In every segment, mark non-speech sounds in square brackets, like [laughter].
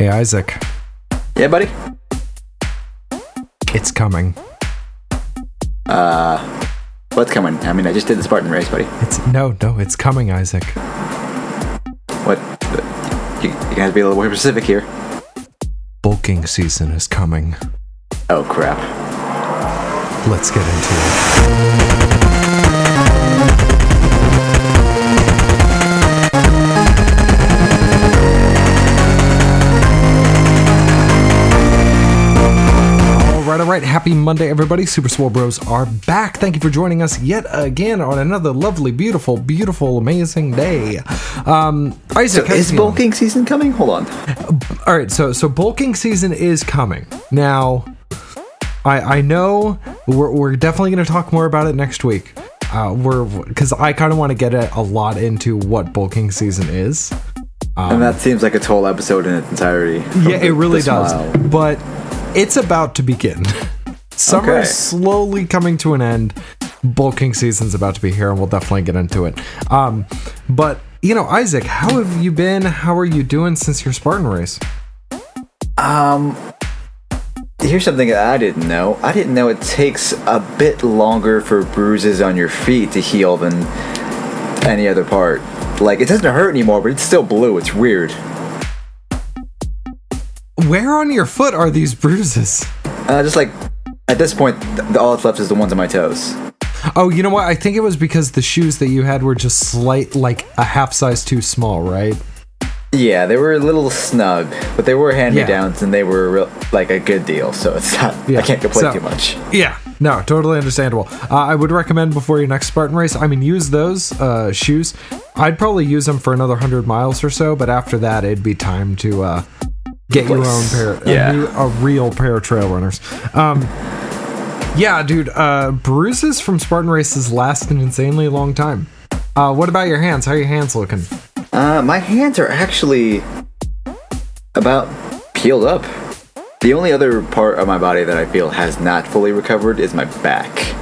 Hey, Isaac. Yeah, buddy. It's coming. Uh, what's coming? I mean, I just did the Spartan race, buddy. It's no, no, it's coming, Isaac. What? You, you gotta be a little more specific here. Bulking season is coming. Oh crap! Let's get into it. Happy Monday, everybody. Super Swole Bros are back. Thank you for joining us yet again on another lovely, beautiful, beautiful, amazing day. Um, Isaac, So is bulking season coming? Hold on. All right, so so bulking season is coming now. I I know we're we're definitely going to talk more about it next week. Uh, we're because I kind of want to get a, a lot into what bulking season is. and that seems like a whole episode in its entirety. Yeah, it really does. But it's about to begin. [laughs] Summer Okay. is slowly coming to an end. Bulking season's about to be here, and we'll definitely get into it. Um, but you know, Isaac, how have you been? How are you doing since your Spartan race? Um, here's something that I didn't know. I didn't know it takes a bit longer for bruises on your feet to heal than any other part. Like it doesn't hurt anymore, but it's still blue. It's weird. Where on your foot are these bruises? Uh, just like at this point, th- all that's left is the ones on my toes. Oh, you know what? I think it was because the shoes that you had were just slight, like a half size too small, right? Yeah, they were a little snug, but they were hand me downs and they were real, like a good deal. So it's not. Yeah, I can't complain so- too much. Yeah, no, totally understandable. Uh, I would recommend before your next Spartan race. I mean, use those uh, shoes. I'd probably use them for another hundred miles or so, but after that, it'd be time to uh, get your own Replace. pair, a Yeah. new- a, real pair of trail runners. Um, yeah, dude, uh, bruises from Spartan races last an insanely long time. Uh, what about your hands? How are your hands looking? Uh, my hands are actually about peeled up. The only other part of my body that I feel has not fully recovered is my back.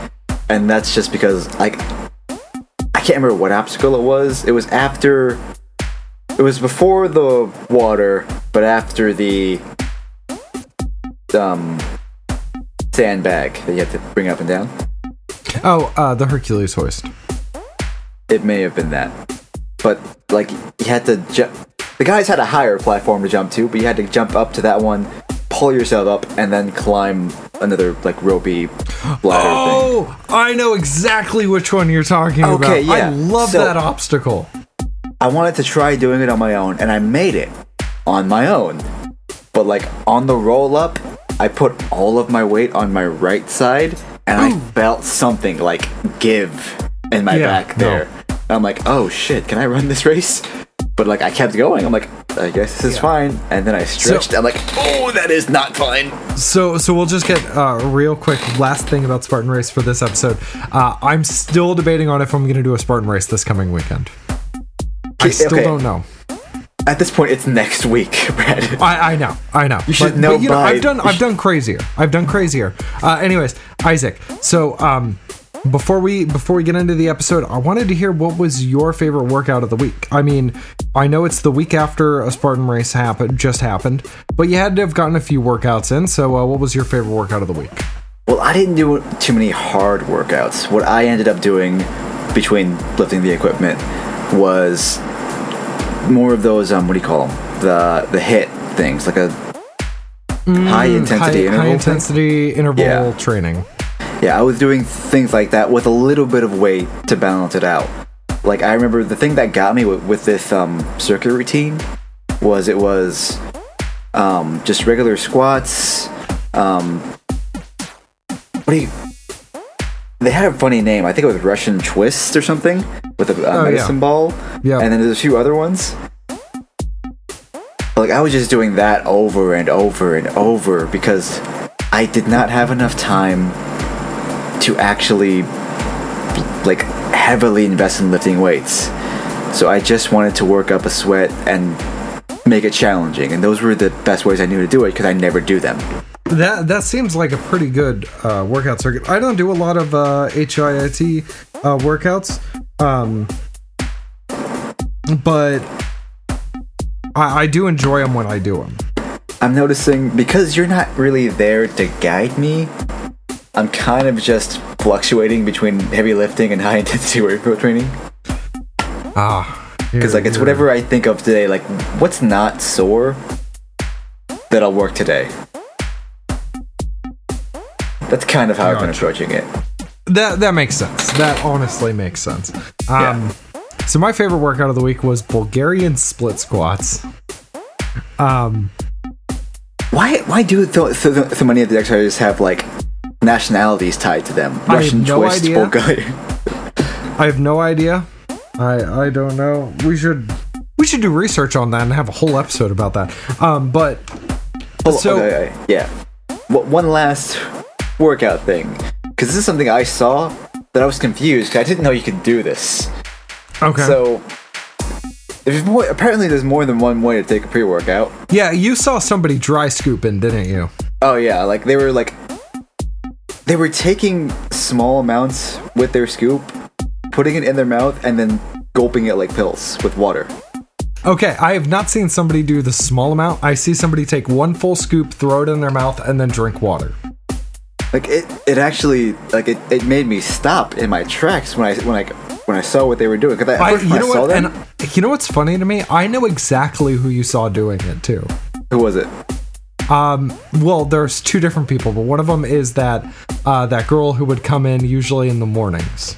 And that's just because, like, I can't remember what obstacle it was. It was after. It was before the water, but after the. Um. Sandbag that you have to bring up and down. Oh, uh, the Hercules hoist. It may have been that. But, like, you had to jump. The guys had a higher platform to jump to, but you had to jump up to that one, pull yourself up, and then climb another, like, ropey ladder thing. Oh, I know exactly which one you're talking about. Okay, yeah. I love So- that obstacle. I wanted to try doing it on my own, and I made it on my own. But, like, on the roll up, I put all of my weight on my right side, and I felt something, like, give in my Yeah, back there. And I'm like, oh shit, can I run this race? But like I kept going. I'm like, I guess this is fine. And then I stretched. I'm like, oh, that is not fine. So, so we'll just get uh, real quick. Last thing about Spartan Race for this episode. Uh, I'm still debating on if I'm going to do a Spartan Race this coming weekend. I still okay. don't know. At this point, it's next week, [laughs] Brad. I, I know, I know. You should know you know, I've done, I've done crazier. I've done crazier. Uh, anyways, Isaac. So, um, before we before we get into the episode, I wanted to hear what was your favorite workout of the week. I mean, I know it's the week after a Spartan race happened, just happened, but you had to have gotten a few workouts in. So, uh, what was your favorite workout of the week? Well, I didn't do too many hard workouts. What I ended up doing between lifting the equipment was more of those um, what do you call them? The the hit things, like a high intensity high, interval. high thing. intensity interval Yeah. training. Yeah, I was doing things like that with a little bit of weight to balance it out. Like I remember the thing that got me with, with this um, circuit routine was it was um, just regular squats. Um, what do you? They had a funny name. I think it was Russian twist or something with a, a Oh, yeah. medicine ball. Yeah. And then there's a few other ones. Like I was just doing that over and over and over because I did not have enough time to actually like heavily invest in lifting weights. So I just wanted to work up a sweat and make it challenging, and those were the best ways I knew to do it because I never do them. That that seems like a pretty good uh, workout circuit. I don't do a lot of uh, HIIT uh, workouts, um, but I, I do enjoy them when I do them. I'm noticing because you're not really there to guide me, I'm kind of just fluctuating between heavy lifting and [laughs] high intensity workout training. Ah, Because like it's whatever I think of today. Like what's not sore that I'll work today. That's kind of how I've been approaching it. That that makes sense. That honestly makes sense. Um, so my favorite workout of the week was Bulgarian split squats. Um, Why why do so, so, so many of the exercises have like nationalities tied to them? I have Russian no twist, idea. Bulgarian. [laughs] I have no idea. I I don't know. We should we should do research on that and have a whole episode about that. Um, but Hold- So- okay, yeah. One last workout thing, because this is something I saw that I was confused. I didn't know you could do this. okay. So there's more. Apparently, there's more than one way to take a pre-workout. yeah, you saw somebody dry scooping, didn't you? Oh yeah, like they were like they were taking small amounts with their scoop, putting it in their mouth, and then gulping it like pills with water. Okay, I have not seen somebody do the small amount. I see somebody take one full scoop, throw it in their mouth, and then drink water. Like it, it actually like it, it made me stop in my tracks when I when I when I saw what they were doing. Because I, I, you I know saw what? them, And you know what's funny to me? I know exactly who you saw doing it too. who was it? Um, well, there's two different people, but one of them is that uh, that girl who would come in usually in the mornings.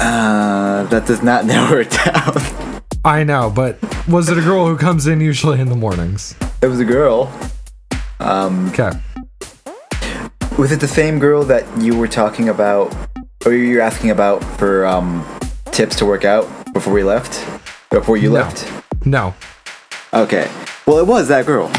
Uh, that does not [laughs] narrow it down. I know, but was it a girl who comes in usually in the mornings? it was a girl. Um, Okay. Was it the same girl that you were talking about, or you were asking about for um tips to work out before we left? Before you No. left? No. Okay. Well, it was that girl.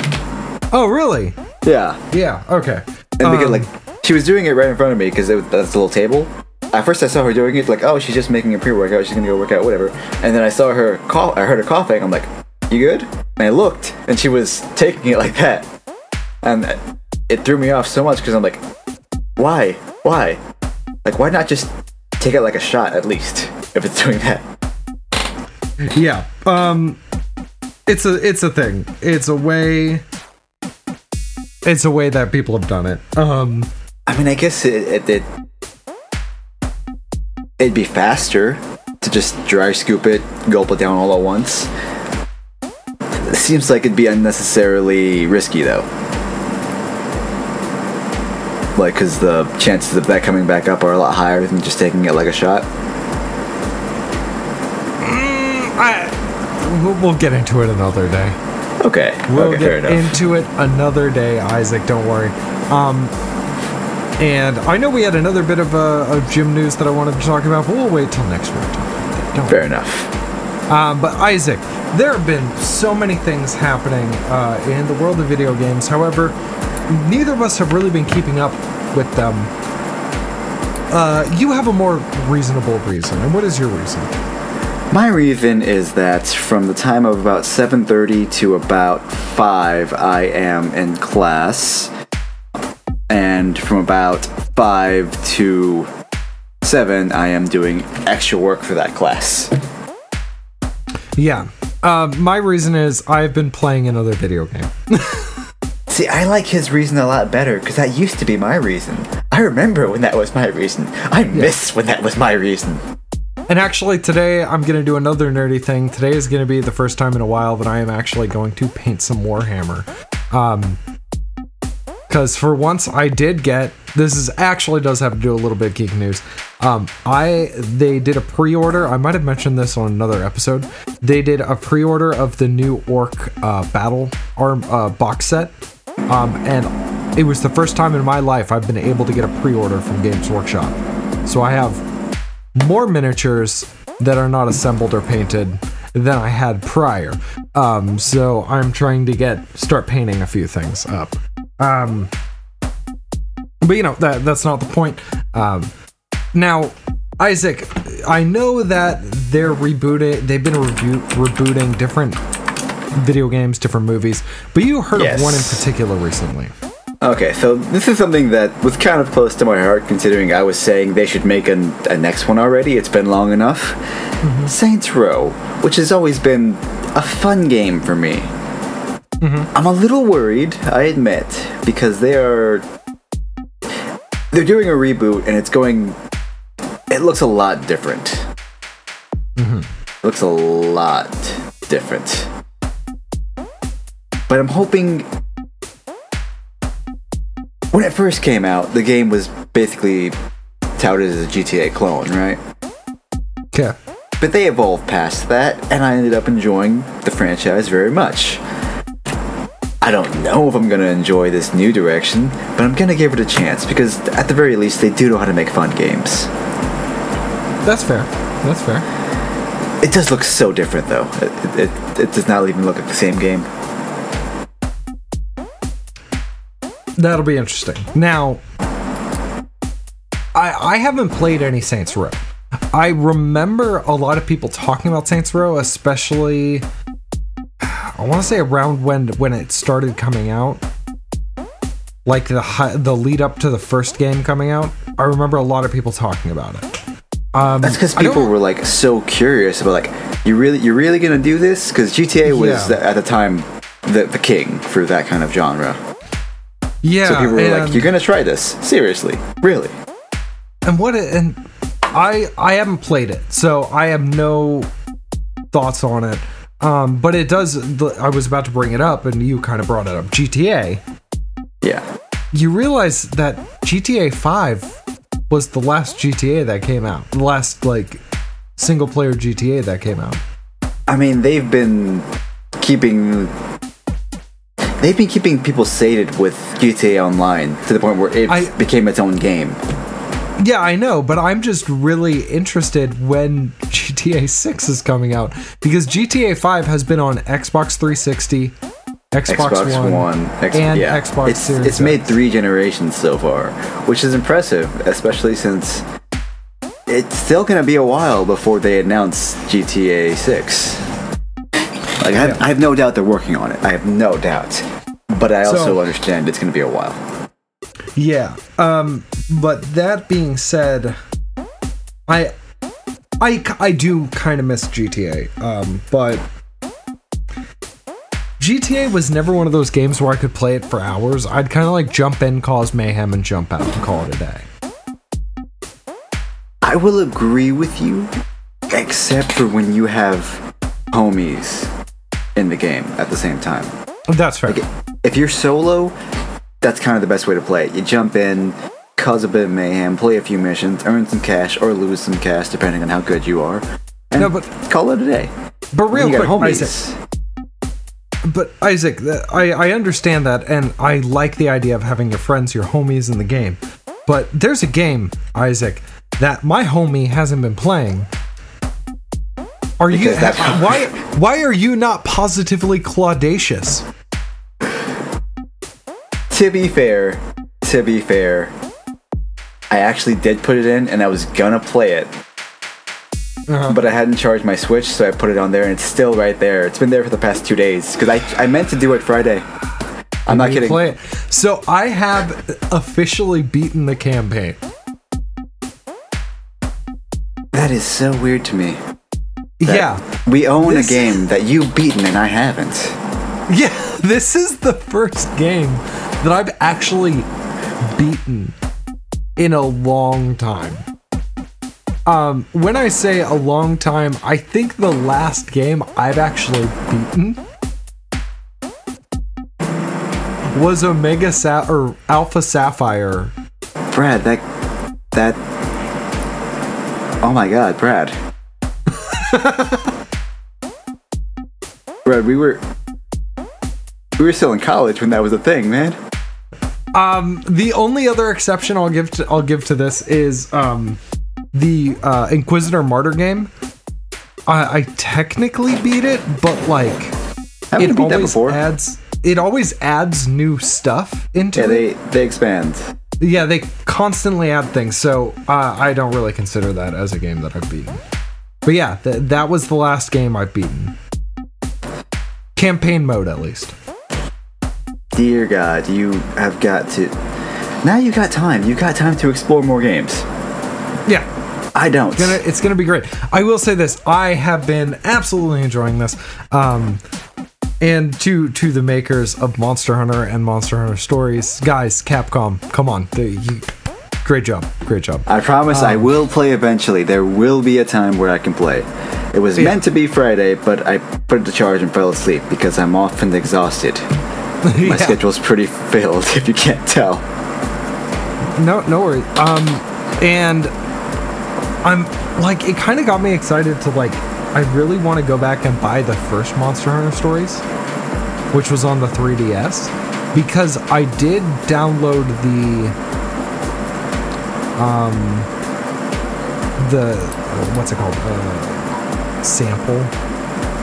Oh, really? Yeah. Yeah. Okay. And because Um, like she was doing it right in front of me because that's the little table. At first, I saw her doing it like, oh, she's just making a pre-workout. She's gonna go work out, whatever. And then I saw her cough. I heard her coughing. I'm like, you good? And I looked, and she was taking it like that, and it threw me off so much because I'm like, why? Why? Like, why not just take it like a shot at least [laughs] if it's doing that? Yeah. Um it's a it's a thing. It's a way it's a way that people have done it. Um I mean, I guess it, it, it it'd be faster to just dry scoop it, gulp it down all at once. It seems like it'd be unnecessarily risky, though. Like, because the chances of that coming back up are a lot higher than just taking it like a shot. I we'll, we'll get into it another day. Okay, We'll okay, get into it another day, Isaac, don't worry. Um and I know we had another bit of uh, of gym news that I wanted to talk about, but we'll wait till next week. to talk about that. Don't fair enough. Um, but Isaac, there have been so many things happening uh, in the world of video games. However, neither of us have really been keeping up with them. Uh, you have a more reasonable reason, and what is your reason? My reason is that from the time of about 7:30 to about 5 I am in class and from about 5 to 7 I am doing extra work for that class. Yeah, um, my reason is I've been playing another video game. [laughs] See, I like his reason a lot better cuz that used to be my reason. I remember when that was my reason. I miss when that was my reason. And actually, today I'm going to do another nerdy thing. Today is going to be the first time in a while that I am actually going to paint some Warhammer. Um, because for once I did get this is actually does have to do a little bit of geek news. Um, I they did a pre-order. I might have mentioned this on another episode. They did a pre-order of the new Orc uh, Battle Arm uh, box set, um, and it was the first time in my life I've been able to get a pre-order from Games Workshop. So I have more miniatures that are not assembled or painted than I had prior. Um, so I'm trying to get start painting a few things up. Um, but you know that that's not the point. Um, now, Isaac, I know that they're rebooting. They've been review, rebooting different video games, different movies. But you heard Yes. of one in particular recently. Okay, so this is something that was kind of close to my heart considering I was saying they should make a, a next one already. It's been long enough. Mm-hmm. Saints Row, which has always been a fun game for me. Mm-hmm. I'm a little worried, I admit, because they are they're doing a reboot and it's going it looks a lot different. Mm-hmm. Looks a lot different. But I'm hoping when it first came out, the game was basically touted as a GTA clone, right? Okay. But they evolved past that, and I ended up enjoying the franchise very much. I don't know if I'm gonna enjoy this new direction, but I'm gonna give it a chance because, at the very least, they do know how to make fun games. That's fair. That's fair. It does look so different, though. It, it, it does not even look like the same game. That'll be interesting. Now, I I haven't played any Saints Row. I remember a lot of people talking about Saints Row, especially I want to say around when when it started coming out, like the hi- the lead up to the first game coming out. I remember a lot of people talking about it. Um, That's because people were like so curious about like, you really, you're really gonna do this? Because GTA was Yeah. at the time the the king for that kind of genre. Yeah, So people were like, "You're gonna try this? Seriously? Really?" And what it, and I I haven't played it, so I have no thoughts on it. Um, but it does. the- I was about to bring it up, and you kind of brought it up. GTA. Yeah. You realize that GTA Five was the last GTA that came out, the last like single player GTA that came out. I mean, they've been keeping they've been keeping people sated with GTA Online to the point where it I- became its own game. Yeah, I know, but I'm just really interested when [laughs] GTA 6 is coming out because GTA 5 has been on Xbox 360, Xbox, Xbox One, One, X- and yeah. Xbox It's Series. it's made three generations so far, which is impressive, especially since it's still gonna be a while before they announce GTA 6. Like I have, Yeah. I have no doubt they're working on it. I have no doubt, but I also So- understand it's gonna be a while. Yeah. Um but that being said, I I I do kind of miss GTA. Um but GTA was never one of those games where I could play it for hours. I'd kind of like jump in, cause mayhem, and jump out and call it a day. I will agree with you, except for when you have homies in the game at the same time. That's fair. If you're solo, that's kind of the best way to play it. You jump in, cause a bit of mayhem, play a few missions, earn some cash or lose some cash depending on how good you are, and No, but- call it a day. But real quick, homies. Isaac, But Isaac, I I understand that, and I like the idea of having your friends, your homies in the game. But there's a game, Isaac, that my homie hasn't been playing. Are you [laughs] why why are you not positively claudacious? To be fair, to be fair, I actually did put it in and I was gonna play it. Uh-huh. But I hadn't charged my Switch, so I put it on there, and it's still right there. It's been there for the past two days because I I meant to do it Friday. I'm not kidding. Play it. So I have officially beaten the campaign. That is so weird to me. Yeah. we own This- a game that you've beaten and I haven't. Yeah, [laughs] this is the first game that I've actually beaten in a long time. Um, when I say a long time, I think the last game I've actually beaten was Omega Sa- or Alpha Sapphire. Brad, that that. Oh my God, Brad. [laughs] Brad, we were we were still in college when that was a thing, man. Um, the only other exception I'll give to I'll give to this is um, the uh, Inquisitor Martyr game. I, I technically beat it, but like it beat that always before. adds it always adds new stuff into yeah, it. they they expand. yeah, they constantly add things, so uh, I don't really consider that as a game that I've beaten. But yeah, th- that was the last game I've beaten. Campaign mode, at least. Dear God, you have got to. Now you got time. You got time to explore more games. Yeah, I don't. gonna it's gonna be great. I will say this: I have been absolutely enjoying this. Um, and to to the makers of Monster Hunter and Monster Hunter Stories, guys, Capcom, come on, they, you, great job, great job. I promise I Um, will play eventually. There will be a time where I can play. It was Yeah. meant to be Friday, but I put it to charge and fell asleep because I'm often exhausted. [laughs] My Yeah. schedule's pretty filled, if you can't tell. No, no worries. Um, and I'm like, it kind of got me excited to like, I really want to go back and buy the first Monster Hunter Stories, which was on the 3DS, because I did download the, um, the what's it called? Uh, sample.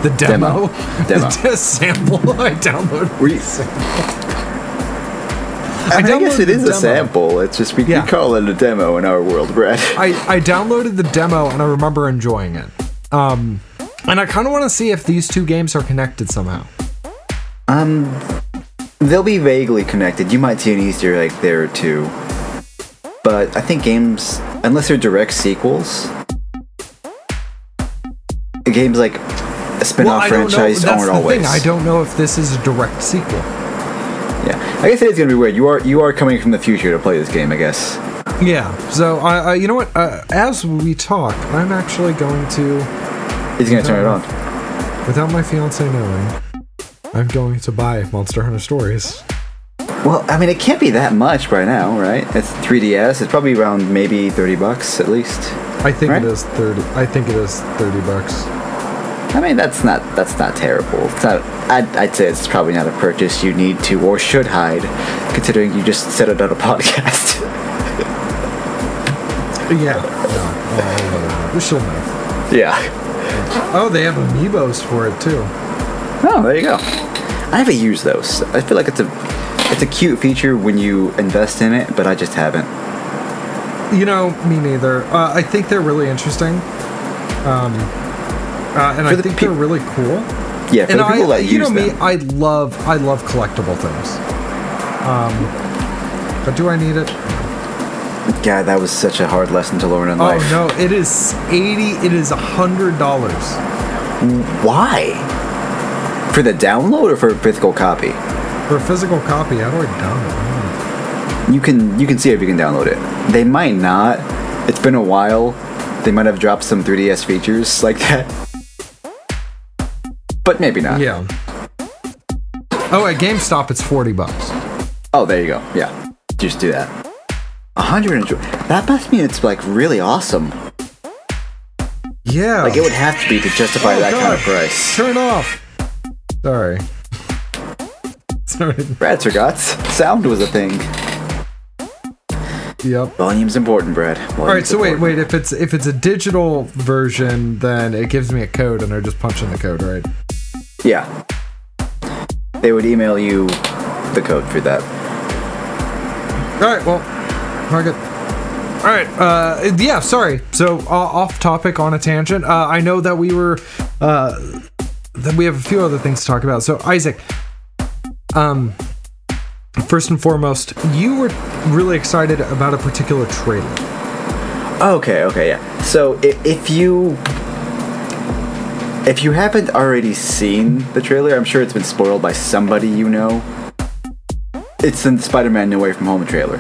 The demo. Demo. [laughs] [laughs] the sample. I downloaded. Were you- I, mean, I guess it is a sample. It's just we, we call it a demo in our world, Brad. I, I downloaded the demo and I remember enjoying it. Um, and I kind of want to see if these two games are connected somehow. Um, they'll be vaguely connected. You might see an Easter egg there or two. But I think games, unless they're direct sequels, games like a spin-off know. franchise aren't always. thing. I don't know if this is a direct sequel. Yeah, I guess it is gonna be weird. You are you are coming from the future to play this game, I guess. Yeah. So I, I you know what? Uh, as we talk, I'm actually going to, He's gonna turn it on. without my fiance knowing, I'm going to buy Monster Hunter Stories. Well, I mean, it can't be that much by now, right? It's 3DS. It's probably around maybe 30 bucks at least. I think Right. it is thirty. I think it is thirty bucks. I mean, that's not that's not terrible. It's not. I'd, I'd say it's probably not a purchase you need to or should hide, considering you just said it on a [laughs] podcast. Yeah. No. Whatever. She'll know. yeah. Oh, they have amiibos for it too. Oh, there you go. I haven't used those. I feel like it's a it's a cute feature when you invest in it, but I just haven't. You know, me neither. Uh, I think they're really interesting. Um, uh, and I the think peop- they're really cool. Yeah, for And the I, people that you use know me. I love, I love collectible things. Um, but do I need it? God, that was such a hard lesson to learn in Oh life. Oh no, it is eighty. It is a hundred dollars Why? For the download or for a physical copy? For a physical copy. How do I download You can you can see if you can download it. They might not. It's been a while. They might have dropped some 3DS features [laughs] like that. But maybe not. Yeah. Oh, at GameStop, it's forty bucks. Oh, there you go. Yeah. Just do that. 100 and That must mean it's like really awesome. Yeah. Like it would have to be to justify Oh, that kind of price. Turn off. Sorry. Brad forgot. Sound was a thing. Yep. Volume's important, Brad. All right, Volume's so wait, important. wait. If it's if it's a digital version, then it gives me a code, and I just punch in the code, right? Yeah. They would email you the code for that. All right. Well, target. All right. Uh, yeah. Sorry. So uh, off topic on a tangent. Uh, I know that we were. Uh, that we have a few other things to talk about. So Isaac. Um. First and foremost, you were really excited about a particular trailer. Okay, okay, yeah. So if, if you if you haven't already seen the trailer, I'm sure it's been spoiled by somebody you know. It's the Spider-Man No Way From Home trailer.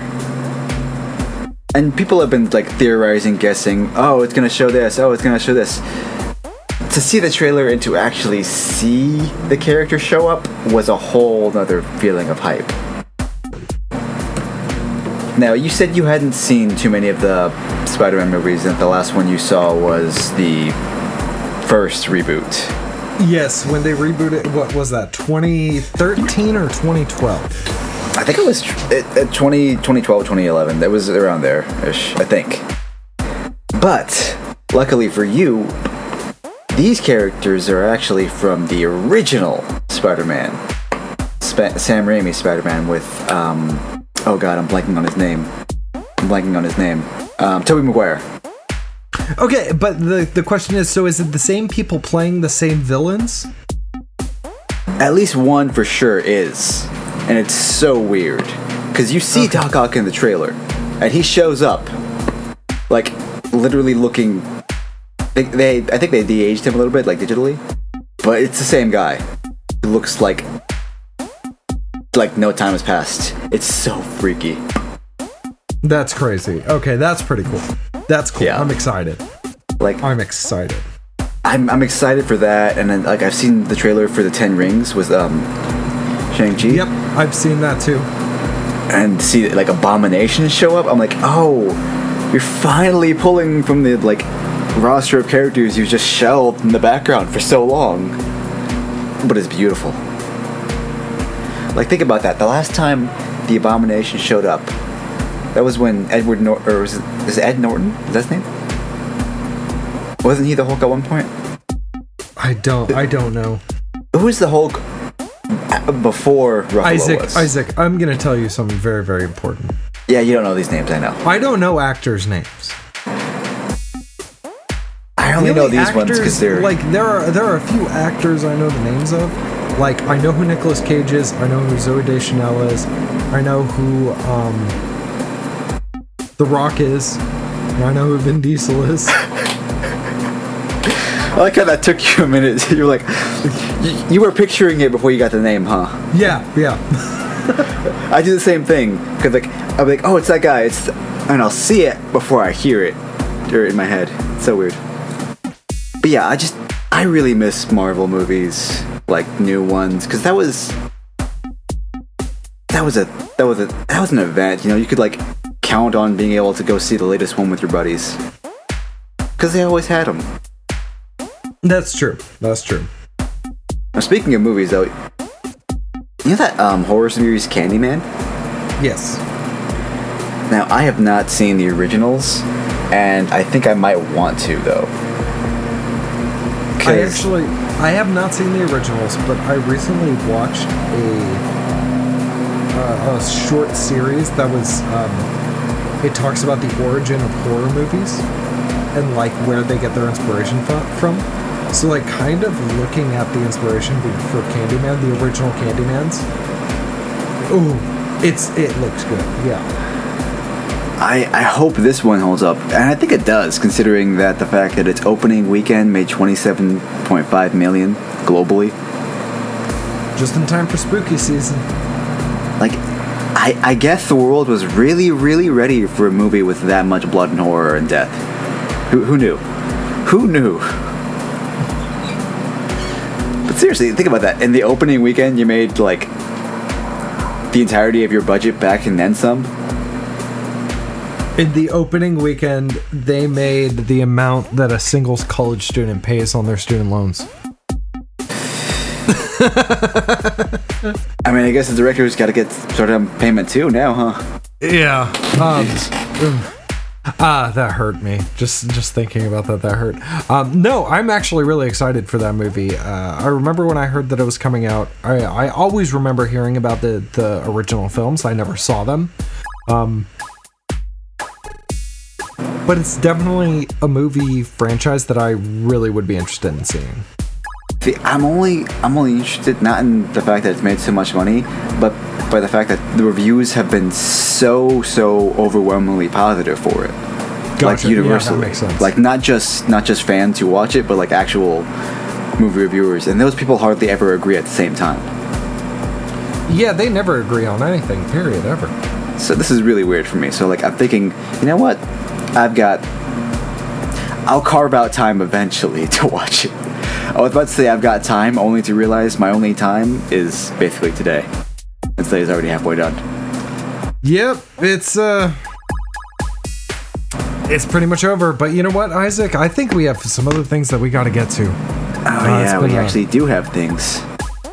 And people have been like theorizing, guessing, oh, it's gonna show this, oh, it's gonna show this. To see the trailer and to actually see the character show up was a whole nother feeling of hype. Now, you said you hadn't seen too many of the Spider Man movies, and the last one you saw was the first reboot. Yes, when they rebooted, what was that? 2013 or 2012? I think it was it, it 20, 2012, 2011. That was around there ish, I think. But, luckily for you, these characters are actually from the original Spider Man. Spa- Sam Raimi Spider Man with, um, oh god, I'm blanking on his name. I'm blanking on his name. Um, Tobey Maguire. Okay, but the the question is, so is it the same people playing the same villains? At least one for sure is. And it's so weird. Because you see Doc Ock in the trailer, and he shows up, like, literally looking. They, they, I think they de aged him a little bit, like digitally. But it's the same guy. it looks like like no time has passed. It's so freaky. That's crazy. Okay, that's pretty cool. That's cool. Yeah. I'm excited. Like I'm excited. I'm I'm excited for that, and then like I've seen the trailer for the Ten Rings with um Shang Chi. Yep, I've seen that too. and see like Abomination show up, I'm like, oh, you're finally pulling from the like roster of characters you just shelved in the background for so long. But it's beautiful. Like think about that. The last time the Abomination showed up, that was when Edward Nor- or was it, is it Ed Norton? Is that his name? Wasn't he the Hulk at one point? I don't. I don't know. Who was the Hulk before Ruffalo Isaac. was? Isaac. I'm gonna tell you something very, very important. Yeah, you don't know these names. I know. I don't know actors' names. I only know these ones because they're like there are there are a few actors I know the names of. Like I know who Nicolas Cage is. I know who Zooey Deschanel is. I know who um, The Rock is. And I know who Vin Diesel is. [laughs] I like how that took you a minute. [laughs] You're like, you, you were picturing it before you got the name, huh? yeah, yeah. [laughs] I do the same thing because like I'll be like, oh, it's that guy. It's and I'll see it before I hear it, or in my head. It's so weird. But yeah, I just I really miss Marvel movies, like new ones, because that was that was a that was a that was an event. You know, you could like count on being able to go see the latest one with your buddies, because they always had them. That's true. That's true. Now, speaking of movies, though, you know that um, horror series Candyman? Yes. Now, I have not seen the originals, and I think I might want to, though. I actually I have not seen the originals, but I recently watched a uh, a short series that was um, it talks about the origin of horror movies and like where they get their inspiration fro- from. So like kind of looking at the inspiration for Candyman, the original Candymans. Ooh, it's it looks good. Yeah. I, I hope this one holds up, and I think it does, considering that the fact that its opening weekend made 27.5 million globally. Just in time for spooky season. Like, I, I guess the world was really, really ready for a movie with that much blood and horror and death. Who, who knew? Who knew? But seriously, think about that. In the opening weekend, you made like the entirety of your budget back and then some. In the opening weekend, they made the amount that a single college student pays on their student loans. I mean, I guess the director's got to get started on payment too now, huh? Yeah. Um, [sighs] ah, that hurt me. Just just thinking about that, that hurt. Um, no, I'm actually really excited for that movie. Uh, I remember when I heard that it was coming out. I, I always remember hearing about the the original films. I never saw them. Um, but it's definitely a movie franchise that I really would be interested in seeing. See, I'm only I'm only interested not in the fact that it's made so much money, but by the fact that the reviews have been so so overwhelmingly positive for it. Gotcha. Like Yeah, that universally, makes sense. like not just not just fans who watch it, but like actual movie reviewers, and those people hardly ever agree at the same time. Yeah, they never agree on anything. Period. Ever. So this is really weird for me. So like I'm thinking, you know what? I've got I'll carve out time eventually to watch it. I was about to say I've got time only to realize my only time is basically today. And today's already halfway done. Yep, it's uh it's pretty much over. But you know what, Isaac? I think we have some other things that we got to get to. Oh Uh, yeah, we a- actually do have things.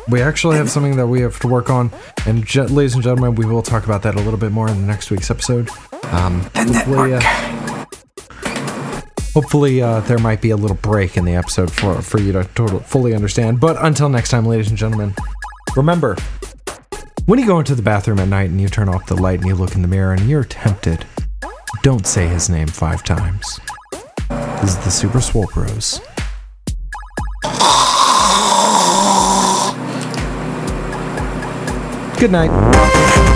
We actually have something that we have to work on, and ge- ladies and gentlemen, we will talk about that a little bit more in the next week's episode. Um, hopefully, uh, hopefully uh, there might be a little break in the episode for for you to total, fully understand. But until next time, ladies and gentlemen, remember when you go into the bathroom at night and you turn off the light and you look in the mirror and you're tempted, don't say his name five times. This is the Super Swole Bros. Good night.